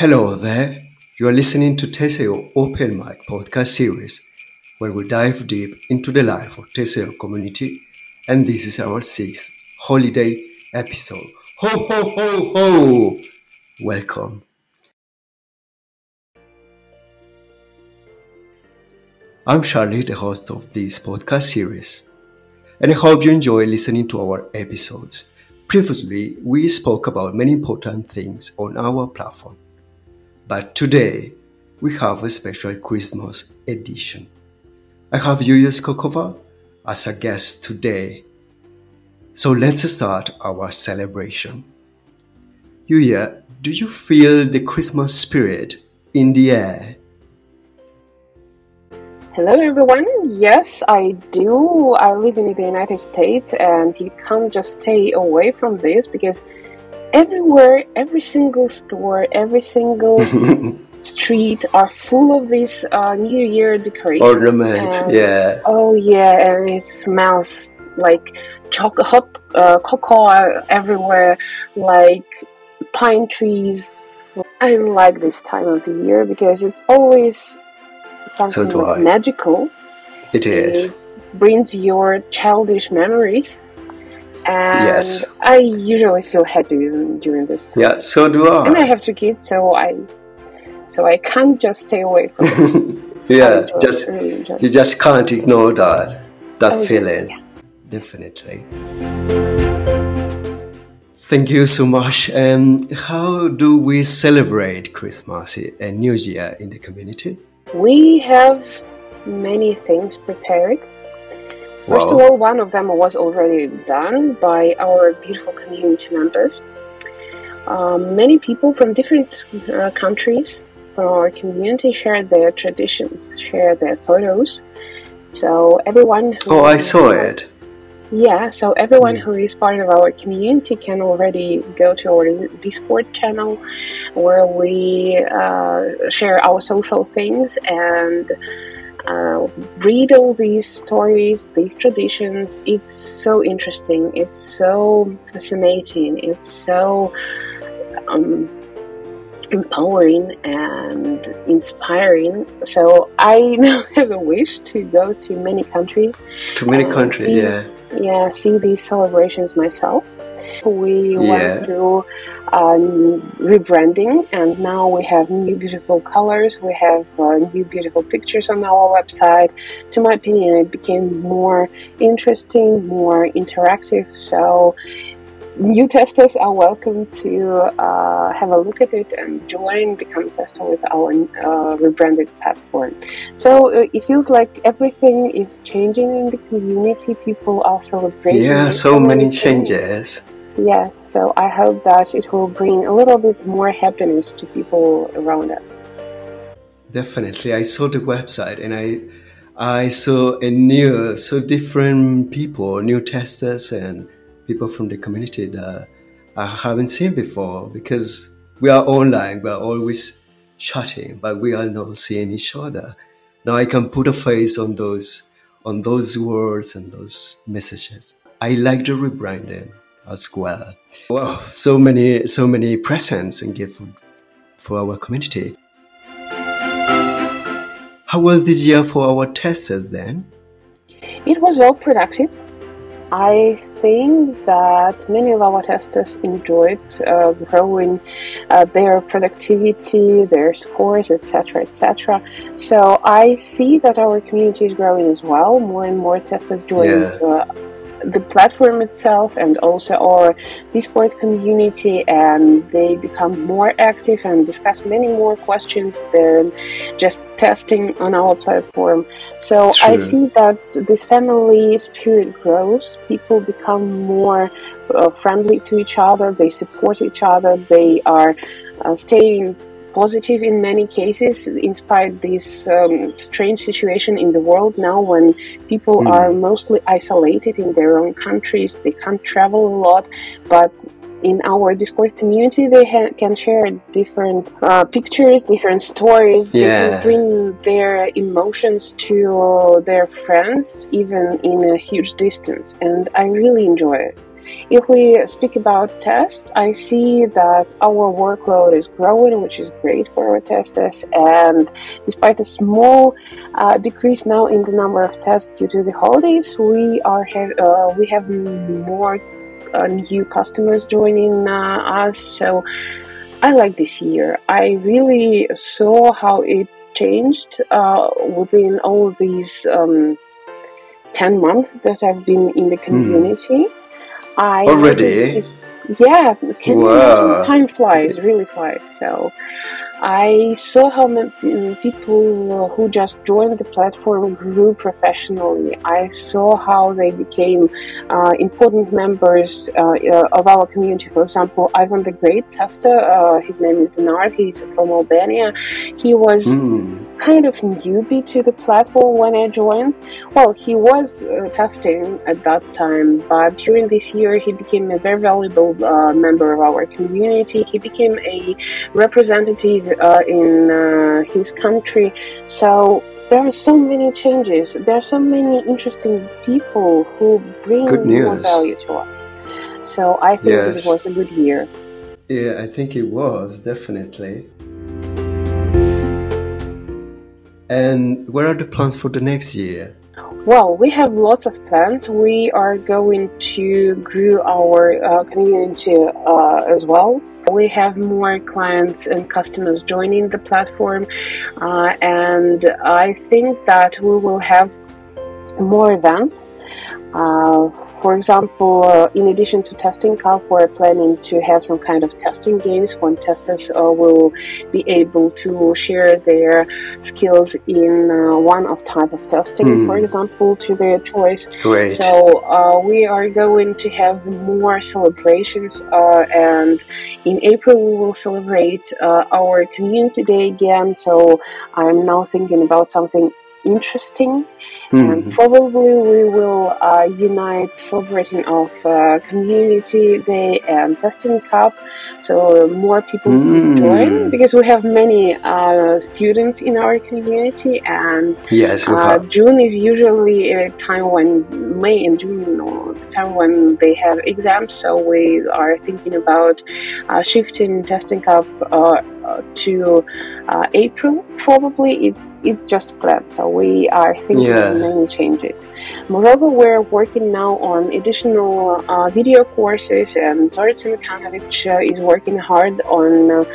Hello there. You are listening to Test IO Open Mic podcast series, where we dive deep into the life of Test IO community, and this is our sixth holiday episode. Ho ho ho ho! Welcome. I'm Charlie, the host of this podcast series, and I hope you enjoy listening to our episodes. Previously, we spoke about many important things on our platform, but today we have a special Christmas edition. I have Yuya Skokova as a guest today. So let's start our celebration. Yuya, do you feel the Christmas spirit in the air? Hello, everyone. Yes, I do. I live in the United States, and you can't just stay away from this because everywhere, every single store, every single street are full of these uh, New Year decorations. Ornament, and- yeah. Oh yeah, and it smells like chocolate, hot uh, cocoa everywhere, like pine trees. I like this time of the year because it's always something I. magical. It is. It brings your childish memories. And Yes. I usually feel happy during this time. Yeah, so do I. And I have two kids, so I so I can't just stay away from. I yeah, just really it. you just can't ignore that that Oh, feeling. yeah. Definitely. Thank you so much. Um, how do we celebrate Christmas and New Year in the community? We have many things prepared. First of all, one of them was already done by our beautiful community members. Um, many people from different uh, countries from our community share their traditions, share their photos. So everyone. Who Oh, I saw it. Yeah, so everyone Mm. who is part of our community can already go to our Discord channel where we uh, share our social things and uh, read all these stories, these traditions. It's so interesting, it's so fascinating, it's so um, empowering and inspiring. So I now have a wish to go to many countries To many countries, yeah. yeah. yeah, see these celebrations myself. We Yeah. went through um, rebranding, and now we have new beautiful colors. We have uh, new beautiful pictures on our website. To my opinion, it became more interesting, more interactive. So, new testers are welcome to uh, have a look at it and join, become a tester with our uh, rebranded platform. So uh, it feels like everything is changing in the community. People are celebrating. Yeah, so many changes. Yes, so I hope that it will bring a little bit more happiness to people around us. Definitely. I saw the website and I I saw a new so different people, new testers and people from the community that I haven't seen before because we are online, we are always chatting, but we are not seeing each other. Now I can put a face on those on those words and those messages. I like the rebranding as well. Wow, so many so many presents and gifts for our community. How was this year for our testers then? It was all productive. I think that many of our testers enjoyed uh, growing uh, their productivity, their scores, etc., etc. So I see that our community is growing as well. More and more testers join uh, the platform itself and also our Discord community, and they become more active and discuss many more questions than just testing on our platform. So I see that this family spirit grows. People become more uh, friendly to each other. They support each other. They are uh, staying positive in many cases, in spite of this um, strange situation in the world now, when people Mm. are mostly isolated in their own countries. They can't travel a lot, but in our Discord community, they ha- can share different uh, pictures, different stories. They Yeah. can bring their emotions to their friends, even in a huge distance. And I really enjoy it. If we speak about tests, I see that our workload is growing, which is great for our testers. And despite a small uh, decrease now in the number of tests due to the holidays, we are have uh, we have more uh, new customers joining uh, us. So I like this year. I really saw how it changed uh, within all these. Um, 10 months that I've been in the hmm. community. Mm. I already yeah can wow. time flies really flies so I saw how many people who just joined the platform grew professionally. I saw how they became uh, important members uh, uh, of our community. For example, Ivan the Great tester, uh, his name is Dinar, he's from Albania. He was mm. kind of newbie to the platform when I joined. Well, he was uh, testing at that time, but during this year he became a very valuable uh, member of our community. He became a representative uh, in uh, his country. So there are so many changes. There are so many interesting people who bring more value to us. So I think yes. it was a good year. Yeah, I think it was definitely. And where are the plans for the next year? Well, we have lots of plans. We are going to grow our uh, community uh, as well. We have more clients and customers joining the platform, uh, and I think that we will have more events. Uh, for example, uh, in addition to testing Cup, we're planning to have some kind of testing games when testers uh, will be able to share their skills in uh, one of type of testing, mm. for example, to their choice. Great. So uh, we are going to have more celebrations, uh, and in April we will celebrate uh, our community day again. So I'm now thinking about something interesting Mm-hmm. And probably we will uh, unite celebrating of uh, Community Day and Testing Cup, so more people mm. join because we have many uh, students in our community, and yes, uh, June is usually a time when May and June, or the time when they have exams. So we are thinking about uh, shifting Testing Cup uh, to April. Probably it it's just planned. So we are thinking yeah. many changes. Moreover, we're working now on additional uh, video courses, and Zorica Semikanovic uh, is working hard on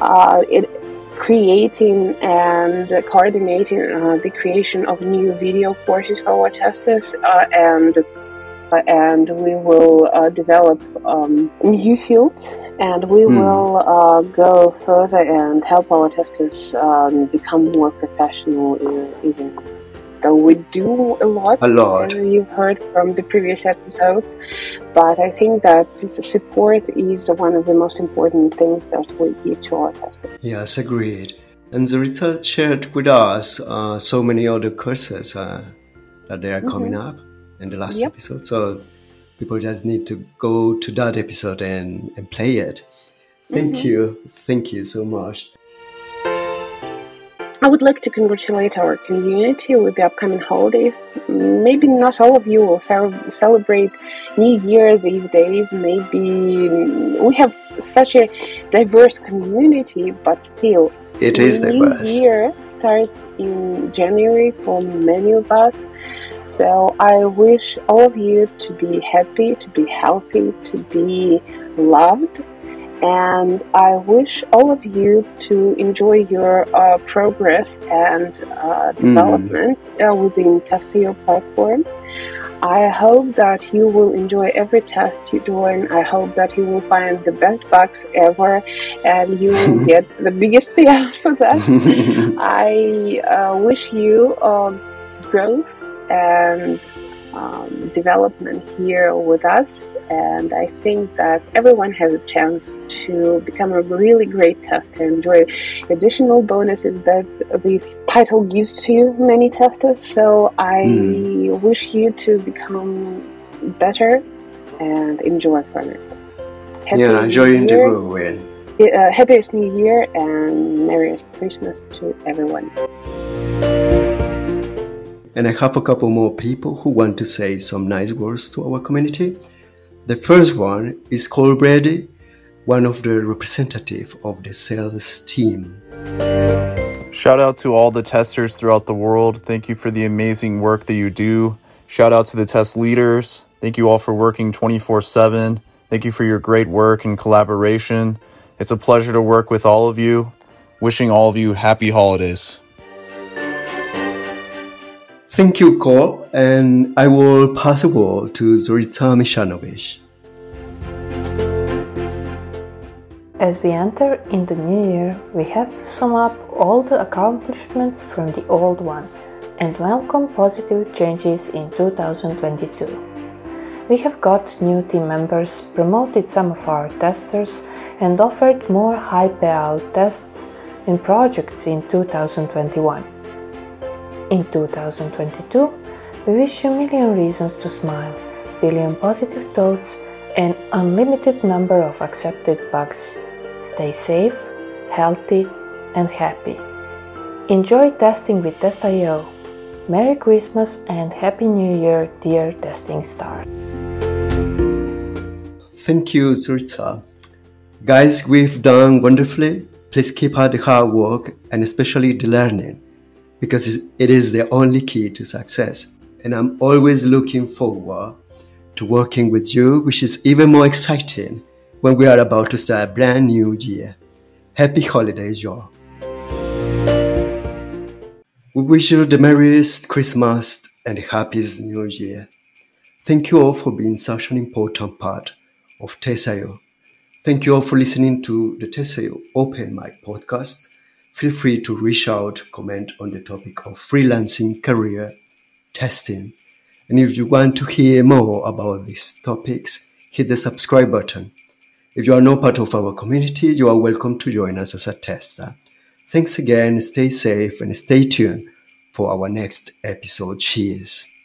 uh, it, creating and coordinating uh, the creation of new video courses for our testers uh, and and we will uh, develop um, new fields and we mm. will uh, go further and help our testers um, become more professional even though we do a lot. A lot. You've heard from the previous episodes but i think that support is one of the most important things that we give to our testers. Yes agreed. And the research shared with us uh, so many other courses uh, that they are mm-hmm. coming up in the last yep. episode. So people just need to go to that episode and, and play it. Thank mm-hmm. you. Thank you so much. I would like to congratulate our community with the upcoming holidays. Maybe not all of you will celebrate New Year these days. Maybe we have such a diverse community, but still, it is diverse. New Year starts in January for many of us. So I wish all of you to be happy, to be healthy, to be loved. And I wish all of you to enjoy your uh, progress and uh, mm-hmm. development mm. uh, within Testio platform. I hope that you will enjoy every test you join. I hope that you will find the best bugs ever and you will get the biggest payout for that. I uh, wish you uh, growth and um, development here with us. And I think that everyone has a chance to become a really great tester, and enjoy additional bonuses that this title gives to you, many testers. So I mm. wish you to become better and enjoy from it. Happy yeah, enjoying the whirlwind. Uh, happiest New Year and Merriest Christmas to everyone. And I have a couple more people who want to say some nice words to our community. The first one is Cole Brady, one of the representative of the sales team. Shout out to all the testers throughout the world. Thank you for the amazing work that you do. Shout out to the test leaders. Thank you all for working 24 7. Thank you for your great work and collaboration. It's a pleasure to work with all of you. Wishing all of you happy holidays. Thank you, Cole, and I will pass the word to Zorica Mishanovic. As we enter in the new year, we have to sum up all the accomplishments from the old one and welcome positive changes in 2022. We have got new team members, promoted some of our testers, and offered more high payout tests and projects in 2021. In 2022, we wish you a million reasons to smile, billion positive thoughts, and unlimited number of accepted bugs. Stay safe, healthy, and happy. Enjoy testing with Test.io. Merry Christmas and Happy New Year, dear testing stars. Thank you, Zorica. Guys, we've done wonderfully. Please keep up the hard work and especially the learning because it is the only key to success. And I'm always looking forward to working with you, which is even more exciting when we are about to start a brand new year. Happy holidays, y'all. We wish you the merriest Christmas and the happiest New Year. Thank you all for being such an important part of Test.io. Thank you all for listening to the Test.io Open Mic podcast feel free to reach out, comment on the topic of freelancing career testing. And if you want to hear more about these topics, hit the subscribe button. If you are not part of our community, you are welcome to join us as a tester. Thanks again, stay safe and stay tuned for our next episode. Cheers.